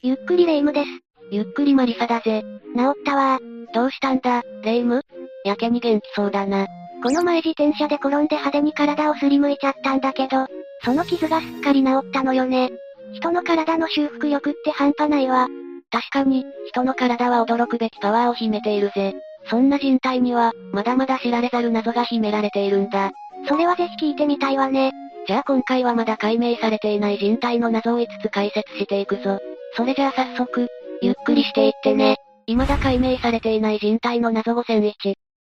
ゆっくりレ夢ムです。ゆっくりマリサだぜ。治ったわどうしたんだ、レ夢？ムやけに元気そうだな。この前自転車で転んで派手に体をすりむいちゃったんだけど、その傷がすっかり治ったのよね。人の体の修復力って半端ないわ。確かに、人の体は驚くべきパワーを秘めているぜ。そんな人体には、まだまだ知られざる謎が秘められているんだ。それはぜひ聞いてみたいわね。じゃあ今回はまだ解明されていない人体の謎を5つ解説していくぞ。それじゃあ早速、ゆっくりしていってね。未だ解明されていない人体の謎5001。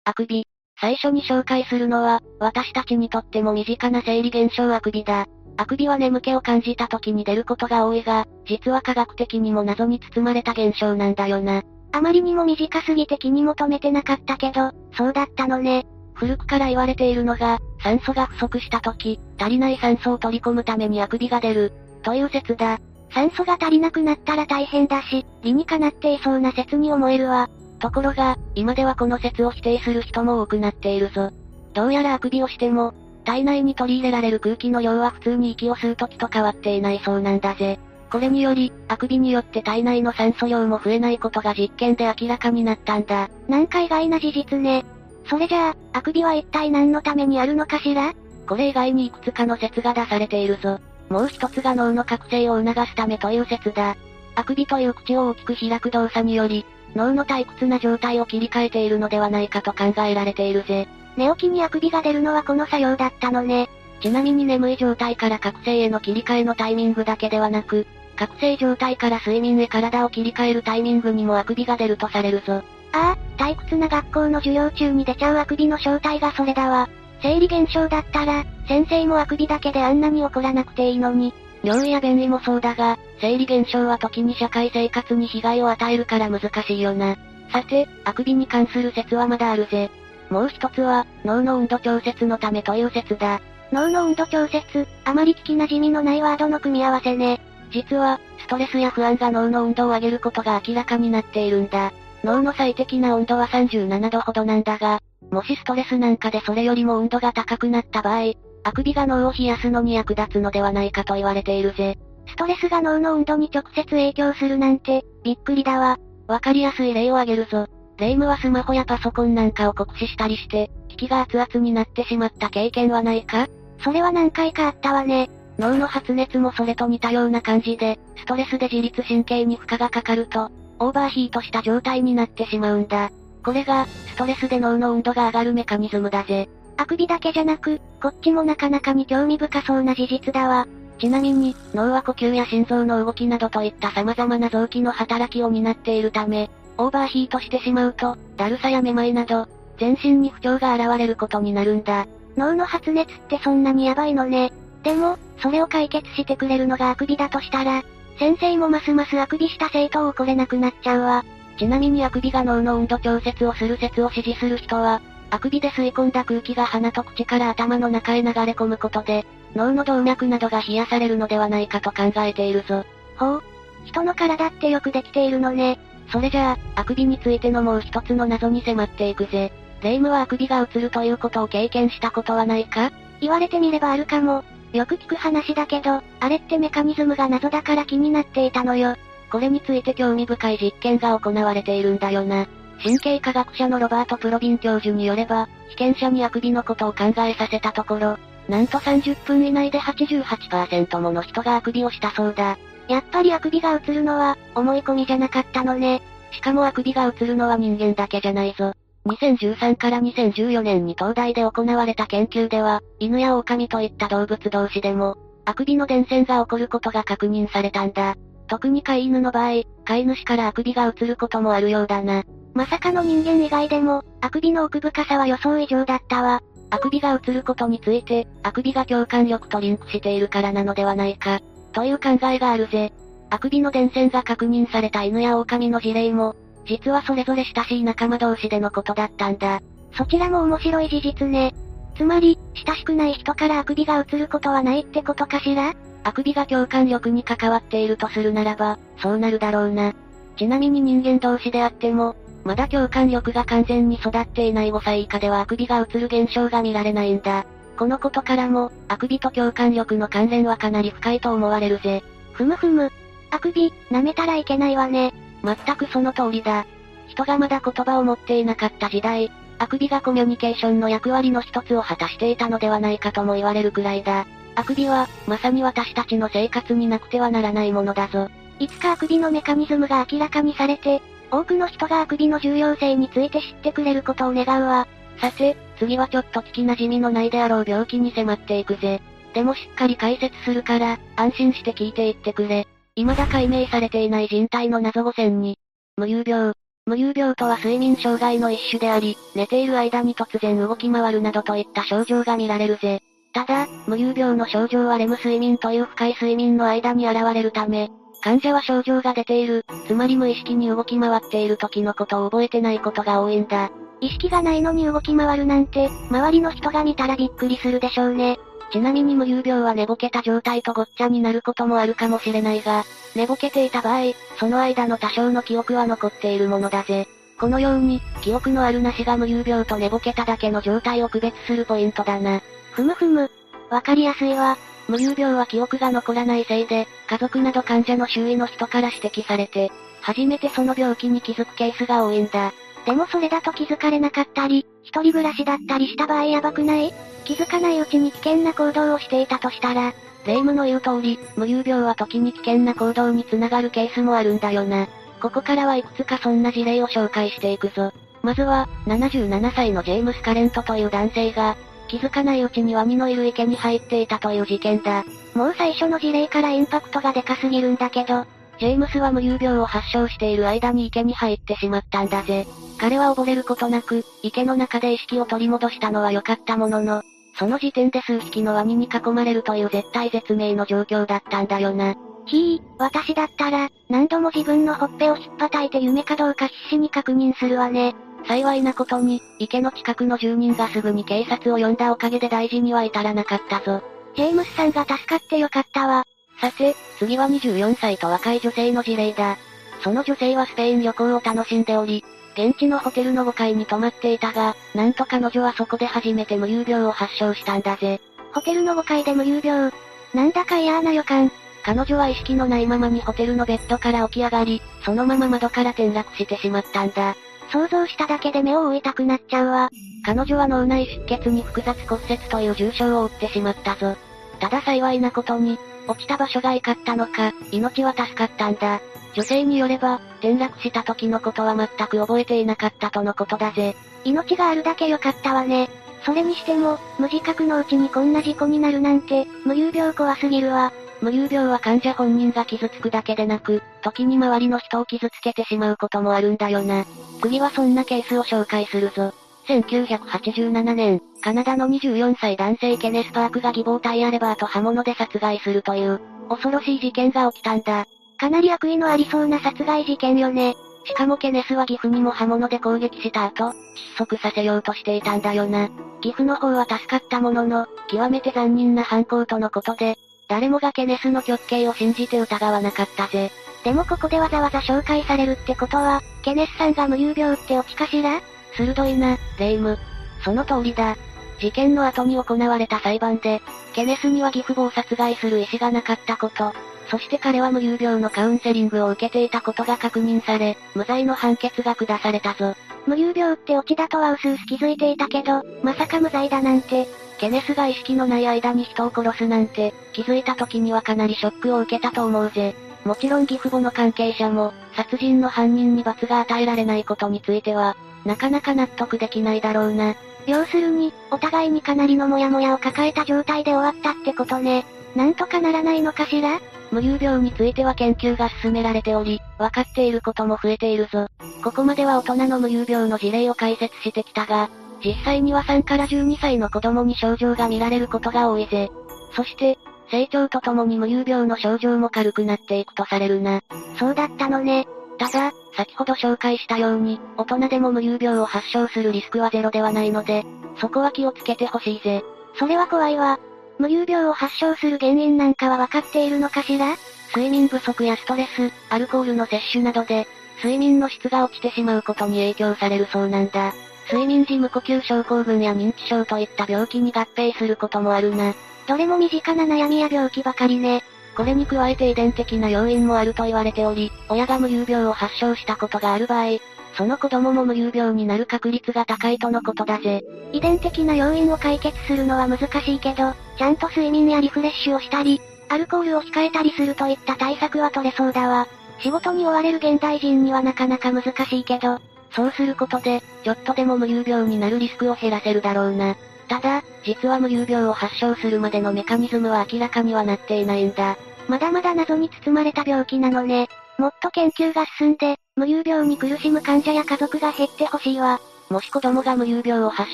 あくび。最初に紹介するのは、私たちにとっても身近な生理現象あくびだ。あくびは眠気を感じた時に出ることが多いが、実は科学的にも謎に包まれた現象なんだよな。あまりにも短すぎて気に求めてなかったけど、そうだったのね。古くから言われているのが、酸素が不足した時、足りない酸素を取り込むためにあくびが出る、という説だ。酸素が足りなくなったら大変だし、理にかなっていそうな説に思えるわ。ところが、今ではこの説を否定する人も多くなっているぞ。どうやらあくびをしても、体内に取り入れられる空気の量は普通に息を吸う時と変わっていないそうなんだぜ。これにより、あくびによって体内の酸素量も増えないことが実験で明らかになったんだ。なんか意外な事実ね。それじゃあ、あくびは一体何のためにあるのかしら？これ以外にいくつかの説が出されているぞ。もう一つが脳の覚醒を促すためという説だ。あくびという口を大きく開く動作により、脳の退屈な状態を切り替えているのではないかと考えられているぜ。寝起きにあくびが出るのはこの作用だったのね。ちなみに眠い状態から覚醒への切り替えのタイミングだけではなく、覚醒状態から睡眠へ体を切り替えるタイミングにもあくびが出るとされるぞ。ああ、退屈な学校の授業中に出ちゃうあくびの正体がそれだわ。生理現象だったら、先生もあくびだけであんなに怒らなくていいのに。尿意や便意もそうだが、生理現象は時に社会生活に被害を与えるから難しいよな。さて、あくびに関する説はまだあるぜ。もう一つは、脳の温度調節のためという説だ。脳の温度調節、あまり聞き馴染みのないワードの組み合わせね。実は、ストレスや不安が脳の温度を上げることが明らかになっているんだ。脳の最適な温度は37度ほどなんだが、もしストレスなんかでそれよりも温度が高くなった場合、あくびが脳を冷やすのに役立つのではないかと言われているぜ。ストレスが脳の温度に直接影響するなんて、びっくりだわ。わかりやすい例を挙げるぞ。霊夢はスマホやパソコンなんかを酷使したりして、機器が熱々になってしまった経験はないか？それは何回かあったわね。脳の発熱もそれと似たような感じで、ストレスで自律神経に負荷がかかると、オーバーヒートした状態になってしまうんだ。これが、ストレスで脳の温度が上がるメカニズムだぜ。あくびだけじゃなく、こっちもなかなかに興味深そうな事実だわ。ちなみに、脳は呼吸や心臓の動きなどといった様々な臓器の働きを担っているため、オーバーヒートしてしまうと、だるさやめまいなど、全身に不調が現れることになるんだ。脳の発熱ってそんなにヤバいのね。でも、それを解決してくれるのがあくびだとしたら、先生もますますあくびした生徒を怒れなくなっちゃうわ。ちなみにあくびが脳の温度調節をする説を支持する人は、あくびで吸い込んだ空気が鼻と口から頭の中へ流れ込むことで、脳の動脈などが冷やされるのではないかと考えているぞ。ほう。人の体ってよくできているのね。それじゃあ、あくびについてのもう一つの謎に迫っていくぜ。霊夢はあくびが映るということを経験したことはないか？言われてみればあるかも。よく聞く話だけど、あれってメカニズムが謎だから気になっていたのよ。これについて興味深い実験が行われているんだよな。神経科学者のロバート・プロビン教授によれば、被験者にあくびのことを考えさせたところ、なんと30分以内で88%もの人があくびをしたそうだ。やっぱりあくびが映るのは、思い込みじゃなかったのね。しかもあくびが映るのは人間だけじゃないぞ。2013から2014年に東大で行われた研究では、犬や狼といった動物同士でも、あくびの伝染が起こることが確認されたんだ。特に飼い犬の場合、飼い主からあくびが映ることもあるようだな。まさかの人間以外でも、あくびの奥深さは予想以上だったわ。あくびが映ることについて、あくびが共感力とリンクしているからなのではないか、という考えがあるぜ。あくびの伝染が確認された犬や狼の事例も、実はそれぞれ親しい仲間同士でのことだったんだ。そちらも面白い事実ね。つまり、親しくない人からあくびが映ることはないってことかしら？あくびが共感力に関わっているとするならば、そうなるだろうな。ちなみに人間同士であっても、まだ共感力が完全に育っていない5歳以下ではあくびが映る現象が見られないんだ。このことからも、あくびと共感力の関連はかなり深いと思われるぜ。ふむふむ。あくび、舐めたらいけないわね。全くその通りだ。人がまだ言葉を持っていなかった時代、あくびがコミュニケーションの役割の一つを果たしていたのではないかとも言われるくらいだ。あくびは、まさに私たちの生活になくてはならないものだぞ。いつかあくびのメカニズムが明らかにされて、多くの人があくびの重要性について知ってくれることを願うわ。さて、次はちょっと聞き馴染みのないであろう病気に迫っていくぜ。でもしっかり解説するから、安心して聞いていってくれ。未だ解明されていない人体の謎5 0 2無遊病。無遊病とは睡眠障害の一種であり、寝ている間に突然動き回るなどといった症状が見られるぜ。ただ、無遊病の症状はレム睡眠という深い睡眠の間に現れるため、患者は症状が出ている、つまり無意識に動き回っている時のことを覚えてないことが多いんだ。意識がないのに動き回るなんて、周りの人が見たらびっくりするでしょうね。ちなみに無遊病は寝ぼけた状態とごっちゃになることもあるかもしれないが、寝ぼけていた場合、その間の多少の記憶は残っているものだぜ。このように、記憶のあるなしが無遊病と寝ぼけただけの状態を区別するポイントだな。ふむふむ。わかりやすいわ。無遊病は記憶が残らないせいで、家族など患者の周囲の人から指摘されて、初めてその病気に気づくケースが多いんだ。でもそれだと気づかれなかったり、一人暮らしだったりした場合やばくない？気づかないうちに危険な行動をしていたとしたら、霊夢の言う通り、無遊病は時に危険な行動につながるケースもあるんだよな。ここからはいくつかそんな事例を紹介していくぞ。まずは、77歳のジェームス・カレントという男性が、気づかないうちにワニのいる池に入っていたという事件だ。もう最初の事例からインパクトがでかすぎるんだけど、ジェームスは無遊病を発症している間に池に入ってしまったんだぜ。彼は溺れることなく、池の中で意識を取り戻したのは良かったものの、その時点で数匹のワニに囲まれるという絶対絶命の状況だったんだよな。ひぃ、私だったら、何度も自分のほっぺを引っ叩いて夢かどうか必死に確認するわね。幸いなことに、池の近くの住人がすぐに警察を呼んだおかげで大事には至らなかったぞ。ジェームスさんが助かってよかったわ。さて、次は24歳と若い女性の事例だ。その女性はスペイン旅行を楽しんでおり、現地のホテルの5階に泊まっていたが、なんと彼女はそこで初めて無遊病を発症したんだぜ。ホテルの5階で無遊病なんだか嫌な予感。彼女は意識のないままにホテルのベッドから起き上がり、そのまま窓から転落してしまったんだ。想像しただけで目を覆いたくなっちゃうわ。彼女は脳内出血に複雑骨折という重傷を負ってしまったぞ。ただ幸いなことに、落ちた場所が良かったのか、命は助かったんだ。女性によれば、転落した時のことは全く覚えていなかったとのことだぜ。命があるだけ良かったわね。それにしても、無自覚のうちにこんな事故になるなんて、無遊病怖すぎるわ。無遊病は患者本人が傷つくだけでなく、時に周りの人を傷つけてしまうこともあるんだよな。次はそんなケースを紹介するぞ。1987年、カナダの24歳男性ケネス・パークが義母体やレバーと刃物で殺害するという、恐ろしい事件が起きたんだ。かなり悪意のありそうな殺害事件よね。しかもケネスは岐阜にも刃物で攻撃した後、窒息させようとしていたんだよな。岐阜の方は助かったものの、極めて残忍な犯行とのことで、誰もがケネスの極刑を信じて疑わなかったぜ。でもここでわざわざ紹介されるってことは、ケネスさんが無遊病ってオチかしら？鋭いな、レイム。その通りだ。事件の後に行われた裁判で、ケネスには義父母を殺害する意思がなかったこと、そして彼は無遊病のカウンセリングを受けていたことが確認され、無罪の判決が下されたぞ。無遊病ってオチだとは薄々気づいていたけど、まさか無罪だなんて。ケネスが意識のない間に人を殺すなんて、気づいた時にはかなりショックを受けたと思うぜ。もちろん義父母の関係者も、殺人の犯人に罰が与えられないことについては、なかなか納得できないだろうな。要するに、お互いにかなりのモヤモヤを抱えた状態で終わったってことね。なんとかならないのかしら？無遊病については研究が進められており、分かっていることも増えているぞ。ここまでは大人の無遊病の事例を解説してきたが、実際には3から12歳の子供に症状が見られることが多いぜ。そして、成長とともに無遊病の症状も軽くなっていくとされるな。そうだったのね。ただ、先ほど紹介したように、大人でも無遊病を発症するリスクはゼロではないので、そこは気をつけてほしいぜ。それは怖いわ。無遊病を発症する原因なんかは分かっているのかしら？睡眠不足やストレス、アルコールの摂取などで、睡眠の質が落ちてしまうことに影響されるそうなんだ。睡眠時無呼吸症候群や認知症といった病気に合併することもあるな。どれも身近な悩みや病気ばかりね。これに加えて遺伝的な要因もあると言われており、親が無遊病を発症したことがある場合、その子供も無遊病になる確率が高いとのことだぜ。遺伝的な要因を解決するのは難しいけど、ちゃんと睡眠やリフレッシュをしたり、アルコールを控えたりするといった対策は取れそうだわ。仕事に追われる現代人にはなかなか難しいけど、そうすることで、ちょっとでも無遊病になるリスクを減らせるだろうな。ただ、実は無遊病を発症するまでのメカニズムは明らかにはなっていないんだ。まだまだ謎に包まれた病気なのね。もっと研究が進んで、無遊病に苦しむ患者や家族が減ってほしいわ。もし子供が無遊病を発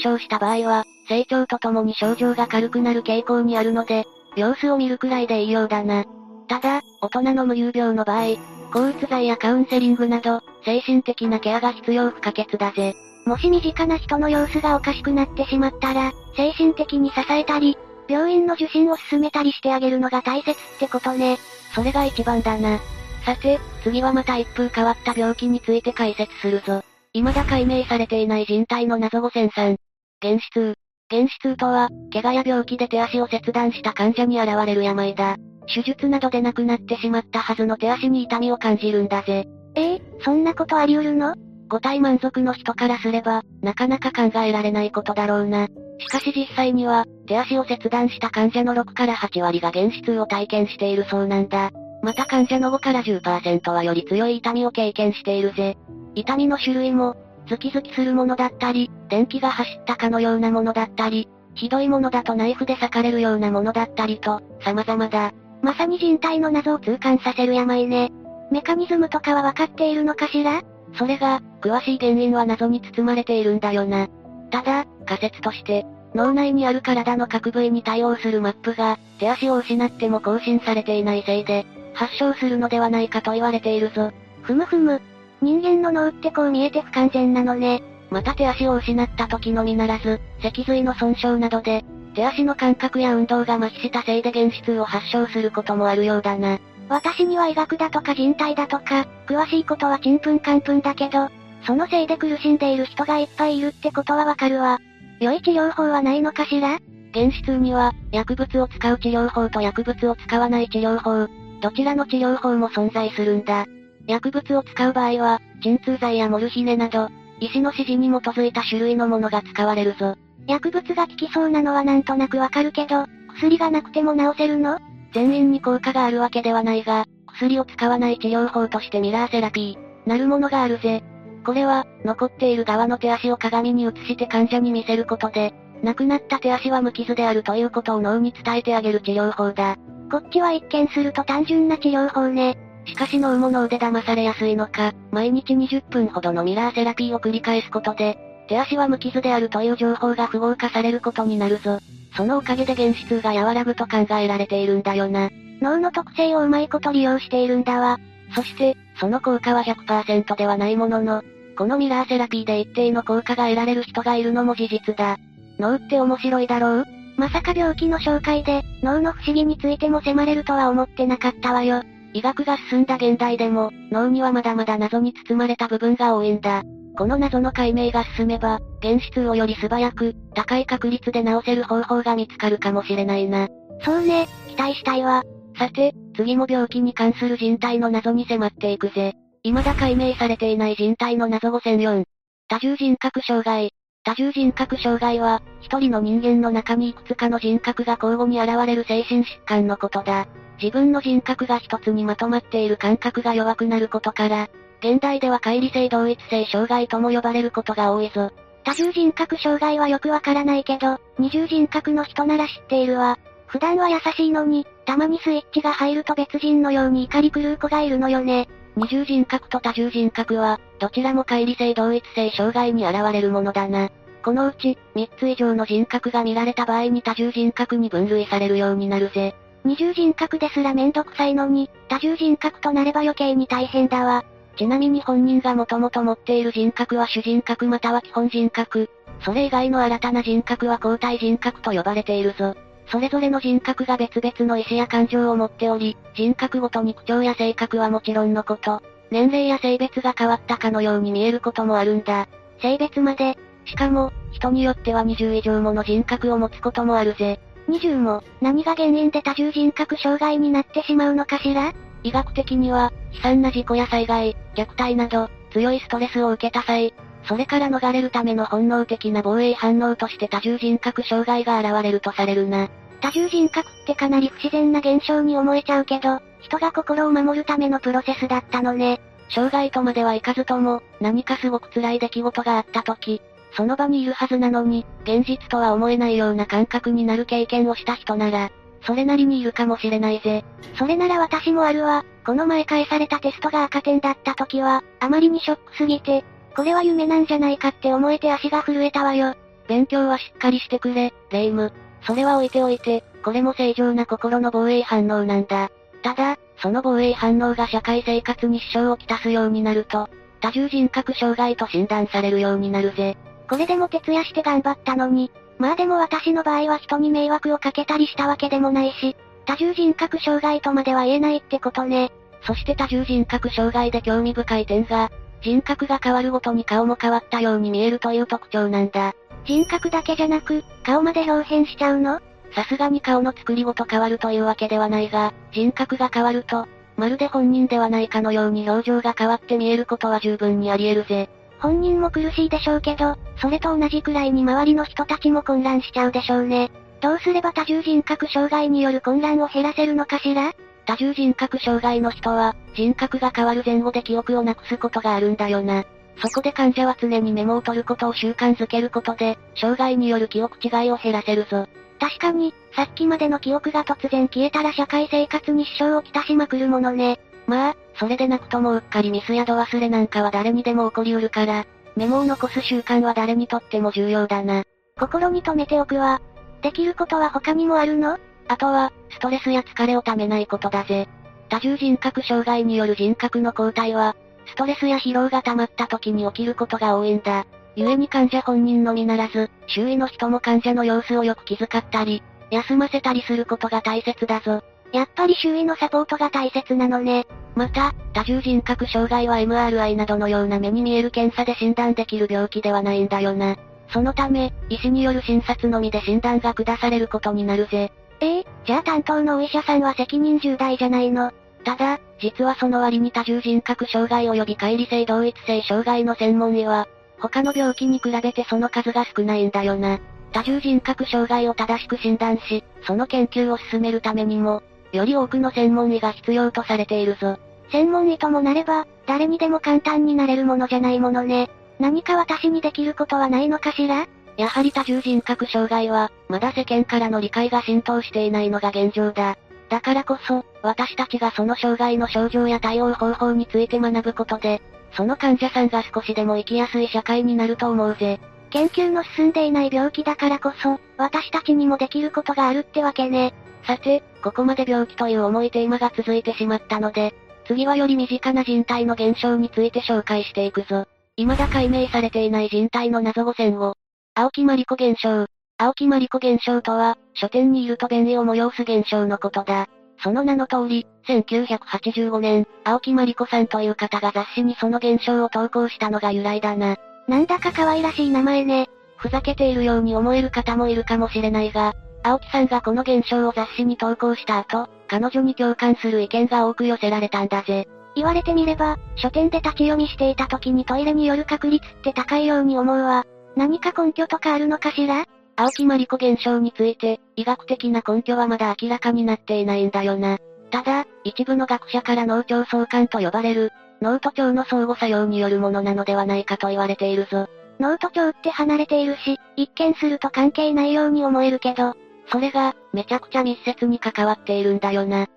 症した場合は、成長とともに症状が軽くなる傾向にあるので、様子を見るくらいでいいようだな。ただ、大人の無遊病の場合、抗うつ剤やカウンセリングなど、精神的なケアが必要不可欠だぜ。もし身近な人の様子がおかしくなってしまったら、精神的に支えたり、病院の受診を進めたりしてあげるのが大切ってことね。それが一番だな。さて、次はまた一風変わった病気について解説するぞ。未だ解明されていない人体の謎5003。原始痛。原始痛とは、怪我や病気で手足を切断した患者に現れる病だ。手術などで亡くなってしまったはずの手足に痛みを感じるんだぜ。ええー、そんなことあり得るの？五体満足の人からすれば、なかなか考えられないことだろうな。しかし実際には、手足を切断した患者の6から8割が原始痛を体験しているそうなんだ。また患者の5から10%はより強い痛みを経験しているぜ。痛みの種類も、ズキズキするものだったり、電気が走ったかのようなものだったり、ひどいものだとナイフで裂かれるようなものだったりと、様々だ。まさに人体の謎を痛感させる病ね。メカニズムとかは分かっているのかしら？それが、詳しい原因は謎に包まれているんだよな。ただ、仮説として、脳内にある体の各部位に対応するマップが、手足を失っても更新されていないせいで、発症するのではないかと言われているぞ。ふむふむ。人間の脳ってこう見えて不完全なのね。また手足を失った時のみならず、脊髄の損傷などで、手足の感覚や運動が麻痺したせいで原始痛を発症することもあるようだな。私には医学だとか人体だとか、詳しいことはちんぷんかんぷんだけど、そのせいで苦しんでいる人がいっぱいいるってことはわかるわ。良い治療法はないのかしら？原始痛には、薬物を使う治療法と薬物を使わない治療法、どちらの治療法も存在するんだ。薬物を使う場合は、鎮痛剤やモルヒネなど、医師の指示に基づいた種類のものが使われるぞ。薬物が効きそうなのはなんとなくわかるけど、薬がなくても治せるの？全員に効果があるわけではないが、薬を使わない治療法としてミラーセラピー、なるものがあるぜ。これは、残っている側の手足を鏡に映して患者に見せることで、亡くなった手足は無傷であるということを脳に伝えてあげる治療法だ。こっちは一見すると単純な治療法ね。しかし脳も脳で騙されやすいのか、毎日20分ほどのミラーセラピーを繰り返すことで、手足は無傷であるという情報が符号化されることになるぞ。そのおかげで原始痛が和らぐと考えられているんだよな。脳の特性をうまいこと利用しているんだわ。そして、その効果は100%ではないものの、このミラーセラピーで一定の効果が得られる人がいるのも事実だ。脳って面白いだろう？まさか病気の紹介で、脳の不思議についても迫れるとは思ってなかったわよ。医学が進んだ現代でも、脳にはまだまだ謎に包まれた部分が多いんだ。この謎の解明が進めば、原始痛をより素早く、高い確率で治せる方法が見つかるかもしれないな。そうね、期待したいわ。さて、次も病気に関する人体の謎に迫っていくぜ。未だ解明されていない人体の謎5004。多重人格障害。多重人格障害は、一人の人間の中にいくつかの人格が交互に現れる精神疾患のことだ。自分の人格が一つにまとまっている感覚が弱くなることから、現代では乖離性同一性障害とも呼ばれることが多いぞ。多重人格障害はよくわからないけど、二重人格の人なら知っているわ。普段は優しいのに、たまにスイッチが入ると別人のように怒り狂う子がいるのよね。二重人格と多重人格は、どちらも乖離性同一性障害に現れるものだな。このうち、三つ以上の人格が見られた場合に多重人格に分類されるようになるぜ。二重人格ですらめんどくさいのに、多重人格となれば余計に大変だわ。ちなみに本人がもともと持っている人格は主人格または基本人格。それ以外の新たな人格は交代人格と呼ばれているぞ。それぞれの人格が別々の意志や感情を持っており、人格ごとに口調や性格はもちろんのこと、年齢や性別が変わったかのように見えることもあるんだ。性別まで。しかも、人によっては20以上もの人格を持つこともあるぜ。20も、何が原因で多重人格障害になってしまうのかしら？医学的には、悲惨な事故や災害、虐待など、強いストレスを受けた際、それから逃れるための本能的な防衛反応として多重人格障害が現れるとされるな。多重人格ってかなり不自然な現象に思えちゃうけど、人が心を守るためのプロセスだったのね。障害とまではいかずとも、何かすごく辛い出来事があった時、その場にいるはずなのに、現実とは思えないような感覚になる経験をした人なら、それなりにいるかもしれないぜ。それなら私もあるわ。この前返されたテストが赤点だった時は、あまりにショックすぎて、これは夢なんじゃないかって思えて足が震えたわよ。勉強はしっかりしてくれ、レイム。それは置いておいて、これも正常な心の防衛反応なんだ。ただ、その防衛反応が社会生活に支障をきたすようになると、多重人格障害と診断されるようになるぜ。これでも徹夜して頑張ったのに、まあでも私の場合は人に迷惑をかけたりしたわけでもないし、多重人格障害とまでは言えないってことね。そして多重人格障害で興味深い点が、人格が変わるごとに顔も変わったように見えるという特徴なんだ。人格だけじゃなく、顔まで表変しちゃうの？さすがに顔の作りごと変わるというわけではないが、人格が変わると、まるで本人ではないかのように表情が変わって見えることは十分にあり得るぜ。本人も苦しいでしょうけど、それと同じくらいに周りの人たちも混乱しちゃうでしょうね。どうすれば多重人格障害による混乱を減らせるのかしら？多重人格障害の人は、人格が変わる前後で記憶をなくすことがあるんだよな。そこで患者は常にメモを取ることを習慣づけることで、障害による記憶違いを減らせるぞ。確かに、さっきまでの記憶が突然消えたら社会生活に支障をきたしまくるものね。まあ、それでなくともうっかりミスや度忘れなんかは誰にでも起こりうるから、メモを残す習慣は誰にとっても重要だな。心に留めておくわ。できることは他にもあるの？あとは、ストレスや疲れをためないことだぜ。多重人格障害による人格の交代は、ストレスや疲労が溜まった時に起きることが多いんだ。故に患者本人のみならず、周囲の人も患者の様子をよく気遣ったり、休ませたりすることが大切だぞ。やっぱり周囲のサポートが大切なのね。また、多重人格障害は MRI などのような目に見える検査で診断できる病気ではないんだよな。そのため、医師による診察のみで診断が下されることになるぜ。ええー、じゃあ担当のお医者さんは責任重大じゃないの。ただ、実はその割に多重人格障害及び乖離性同一性障害の専門医は、他の病気に比べてその数が少ないんだよな。多重人格障害を正しく診断し、その研究を進めるためにも、より多くの専門医が必要とされているぞ。専門医ともなれば、誰にでも簡単になれるものじゃないものね。何か私にできることはないのかしら？やはり多重人格障害は、まだ世間からの理解が浸透していないのが現状だ。だからこそ、私たちがその障害の症状や対応方法について学ぶことで、その患者さんが少しでも生きやすい社会になると思うぜ。研究の進んでいない病気だからこそ、私たちにもできることがあるってわけね。さて、ここまで病気という重いテーマが続いてしまったので、次はより身近な人体の現象について紹介していくぞ。未だ解明されていない人体の謎5を。青木まりこ現象。青木まりこ現象とは、書店にいると便意を催す現象のことだ。その名の通り、1985年、青木まりこさんという方が雑誌にその現象を投稿したのが由来だな。なんだか可愛らしい名前ね。ふざけているように思える方もいるかもしれないが、青木さんがこの現象を雑誌に投稿した後、彼女に共感する意見が多く寄せられたんだぜ。言われてみれば、書店で立ち読みしていた時にトイレによる確率って高いように思うわ。何か根拠とかあるのかしら？青木まりこ現象について、医学的な根拠はまだ明らかになっていないんだよな。ただ、一部の学者から脳腸相関と呼ばれる、脳と腸の相互作用によるものなのではないかと言われているぞ。脳と腸って離れているし、一見すると関係ないように思えるけど、それが、めちゃくちゃ密接に関わっているんだよな。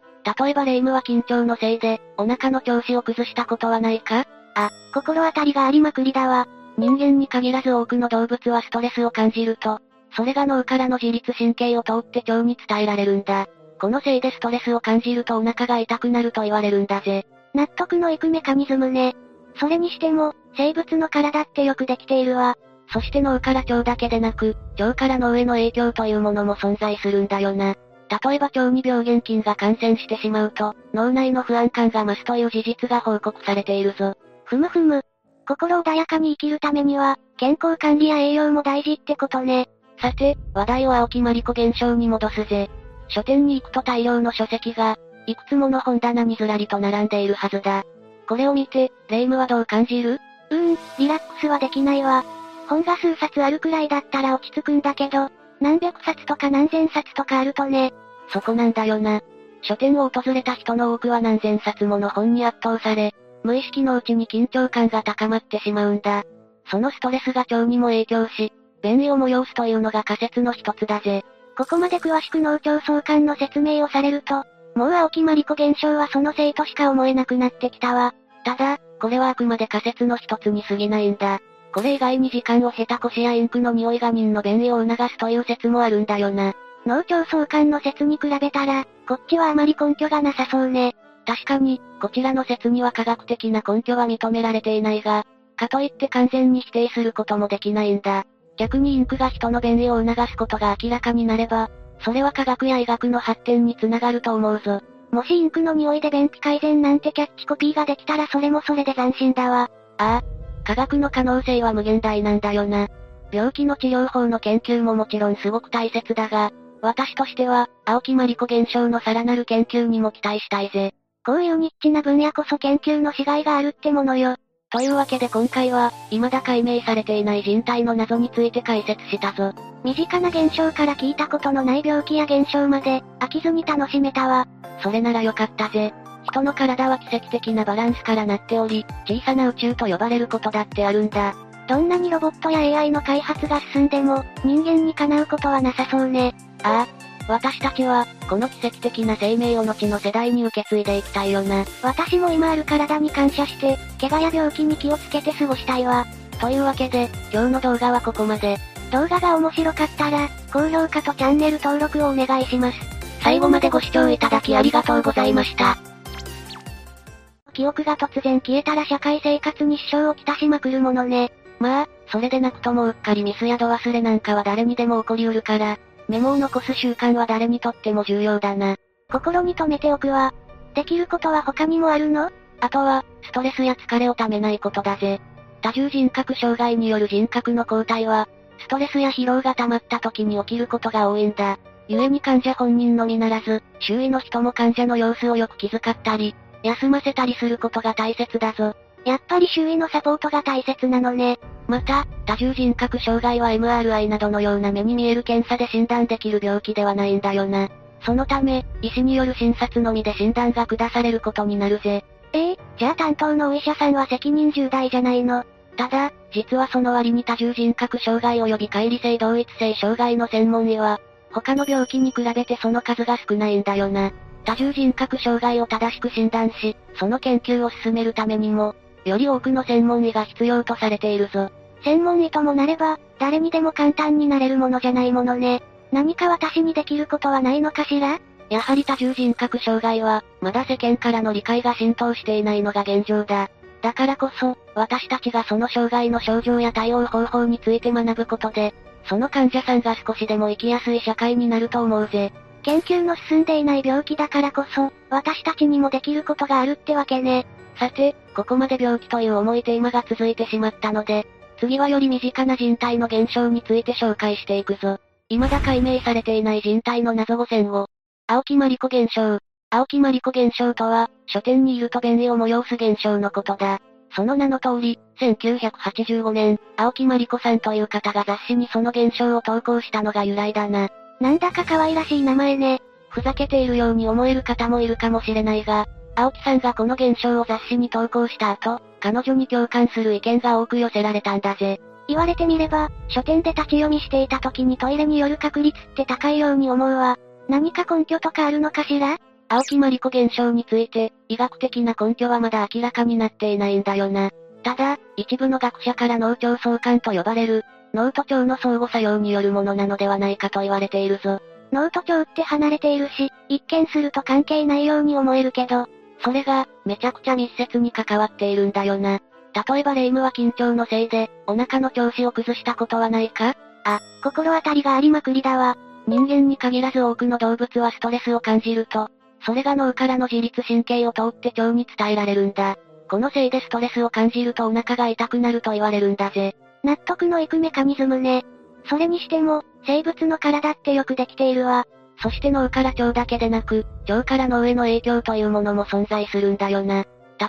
例えばレイムは緊張のせいで、お腹の調子を崩したことはないか？あ、心当たりがありまくりだわ。人間に限らず多くの動物はストレスを感じると、それが脳からの自律神経を通って腸に伝えられるんだ。このせいでストレスを感じるとお腹が痛くなると言われるんだぜ。納得のいくメカニズムね。それにしても、生物の体ってよくできているわ。そして脳から腸だけでなく、腸から脳への影響というものも存在するんだよな。例えば腸に病原菌が感染してしまうと、脳内の不安感が増すという事実が報告されているぞ。ふむふむ。心穏やかに生きるためには、健康管理や栄養も大事ってことね。さて、話題を青木まりこ現象に戻すぜ。書店に行くと大量の書籍が、いくつもの本棚にずらりと並んでいるはずだ。これを見て、レイムはどう感じる？うーん、リラックスはできないわ。本が数冊あるくらいだったら落ち着くんだけど、何百冊とか何千冊とかあるとね。そこなんだよな。書店を訪れた人の多くは何千冊もの本に圧倒され、無意識のうちに緊張感が高まってしまうんだ。そのストレスが腸にも影響し、便意を催すというのが仮説の一つだぜ。ここまで詳しく脳腸相関の説明をされると、もう青木まりこ現象はそのせいとしか思えなくなってきたわ。ただ、これはあくまで仮説の一つに過ぎないんだ。これ以外に時間を経た腰やインクの匂いが人の便意を促すという説もあるんだよな。脳腸相関の説に比べたら、こっちはあまり根拠がなさそうね。確かに、こちらの説には科学的な根拠は認められていないが、かといって完全に否定することもできないんだ。逆にインクが人の便意を促すことが明らかになれば、それは科学や医学の発展につながると思うぞ。もしインクの匂いで便秘改善なんてキャッチコピーができたらそれもそれで斬新だわ。ああ。科学の可能性は無限大なんだよな。病気の治療法の研究ももちろんすごく大切だが、私としては、青木まりこ現象のさらなる研究にも期待したいぜ。こういうニッチな分野こそ研究のしがいがあるってものよ。というわけで今回は、未だ解明されていない人体の謎について解説したぞ。身近な現象から聞いたことのない病気や現象まで、飽きずに楽しめたわ。それならよかったぜ。人の体は奇跡的なバランスからなっており、小さな宇宙と呼ばれることだってあるんだ。どんなにロボットや AI の開発が進んでも、人間にかなうことはなさそうね。ああ。私たちは、この奇跡的な生命を後の世代に受け継いでいきたいよな。私も今ある体に感謝して、怪我や病気に気をつけて過ごしたいわ。というわけで、今日の動画はここまで。動画が面白かったら、高評価とチャンネル登録をお願いします。最後までご視聴いただきありがとうございました。記憶が突然消えたら社会生活に支障をきたしまくるものね。まあ、それでなくともうっかりミスや度忘れなんかは誰にでも起こりうるから、メモを残す習慣は誰にとっても重要だな。心に留めておくわ。できることは他にもあるの？あとは、ストレスや疲れをためないことだぜ。多重人格障害による人格の交代は、ストレスや疲労が溜まった時に起きることが多いんだ。故に患者本人のみならず、周囲の人も患者の様子をよく気遣ったり、休ませたりすることが大切だぞ。やっぱり周囲のサポートが大切なのね。また、多重人格障害は MRI などのような目に見える検査で診断できる病気ではないんだよな。そのため、医師による診察のみで診断が下されることになるぜ。ええー、じゃあ担当のお医者さんは責任重大じゃないの？ただ、実はその割に多重人格障害及び乖離性同一性障害の専門医は、他の病気に比べてその数が少ないんだよな。多重人格障害を正しく診断し、その研究を進めるためにも、より多くの専門医が必要とされているぞ。専門医ともなれば、誰にでも簡単になれるものじゃないものね。何か私にできることはないのかしら？やはり多重人格障害は、まだ世間からの理解が浸透していないのが現状だ。だからこそ、私たちがその障害の症状や対応方法について学ぶことで、その患者さんが少しでも生きやすい社会になると思うぜ。研究の進んでいない病気だからこそ、私たちにもできることがあるってわけね。さて、ここまで病気という重いテーマが続いてしまったので、次はより身近な人体の現象について紹介していくぞ。未だ解明されていない人体の謎5選を。青木まりこ現象。青木まりこ現象とは、書店にいると便意を催す現象のことだ。その名の通り、1985年、青木まりこさんという方が雑誌にその現象を投稿したのが由来だな。なんだか可愛らしい名前ね。ふざけているように思える方もいるかもしれないが、青木さんがこの現象を雑誌に投稿した後、彼女に共感する意見が多く寄せられたんだぜ。言われてみれば、書店で立ち読みしていた時にトイレによる確率って高いように思うわ。何か根拠とかあるのかしら？青木まりこ現象について、医学的な根拠はまだ明らかになっていないんだよな。ただ、一部の学者から脳腸相関と呼ばれる、脳と腸の相互作用によるものなのではないかと言われているぞ。脳と腸って離れているし、一見すると関係ないように思えるけど、それが、めちゃくちゃ密接に関わっているんだよな。例えばレイムは緊張のせいで、お腹の調子を崩したことはないか？あ、心当たりがありまくりだわ。人間に限らず多くの動物はストレスを感じると、それが脳からの自律神経を通って腸に伝えられるんだ。このせいでストレスを感じるとお腹が痛くなると言われるんだぜ。納得のいくメカニズムね。それにしても、生物の体ってよくできているわ。そして脳から腸だけでなく、腸から脳への影響というものも存在するんだよな。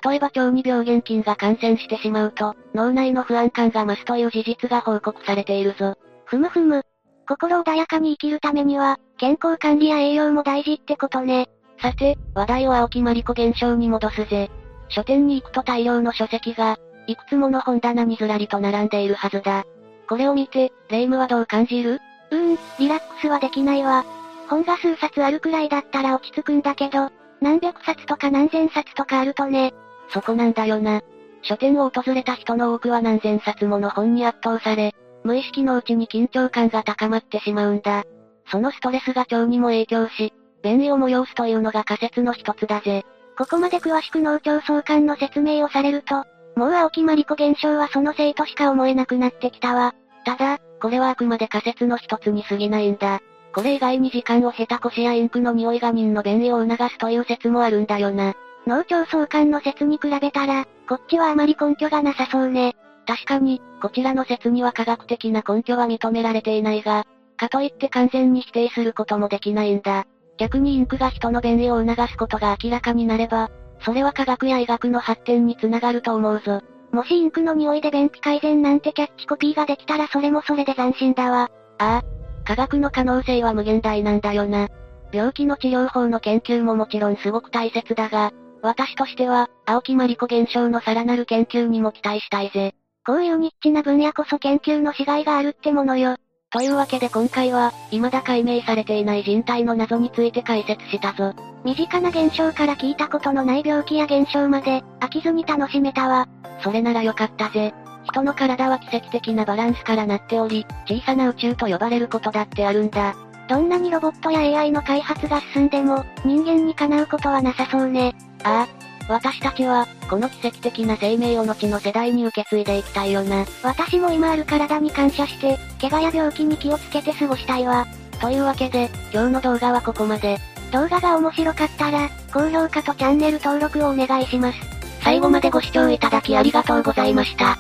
例えば腸に病原菌が感染してしまうと、脳内の不安感が増すという事実が報告されているぞ。ふむふむ。心穏やかに生きるためには、健康管理や栄養も大事ってことね。さて、話題を青木まりこ現象に戻すぜ。書店に行くと大量の書籍が、いくつもの本棚にずらりと並んでいるはずだ。これを見て、レイムはどう感じる？うーん、リラックスはできないわ。本が数冊あるくらいだったら落ち着くんだけど、何百冊とか何千冊とかあるとね。そこなんだよな。書店を訪れた人の多くは何千冊もの本に圧倒され、無意識のうちに緊張感が高まってしまうんだ。そのストレスが腸にも影響し、便意を催すというのが仮説の一つだぜ。ここまで詳しく脳腸相関の説明をされると、もう青木まりこ現象はそのせいとしか思えなくなってきたわ。ただ、これはあくまで仮説の一つに過ぎないんだ。これ以外に時間を経た腰やインクの匂いが人の便意を促すという説もあるんだよな。脳腸相関の説に比べたら、こっちはあまり根拠がなさそうね。確かに、こちらの説には科学的な根拠は認められていないが、かといって完全に否定することもできないんだ。逆にインクが人の便意を促すことが明らかになれば、それは科学や医学の発展につながると思うぞ。もしインクの匂いで便秘改善なんてキャッチコピーができたらそれもそれで斬新だわ。ああ、科学の可能性は無限大なんだよな。病気の治療法の研究ももちろんすごく大切だが、私としては、青木まりこ現象のさらなる研究にも期待したいぜ。こういうニッチな分野こそ研究のしがいがあるってものよ。というわけで今回は、未だ解明されていない人体の謎について解説したぞ。身近な現象から聞いたことのない病気や現象まで、飽きずに楽しめたわ。それならよかったぜ。人の体は奇跡的なバランスからなっており、小さな宇宙と呼ばれることだってあるんだ。どんなにロボットや AI の開発が進んでも、人間にかなうことはなさそうね。ああ。私たちは、この奇跡的な生命を後の世代に受け継いでいきたいよな。私も今ある体に感謝して、怪我や病気に気をつけて過ごしたいわ。というわけで、今日の動画はここまで。動画が面白かったら、高評価とチャンネル登録をお願いします。最後までご視聴いただきありがとうございました。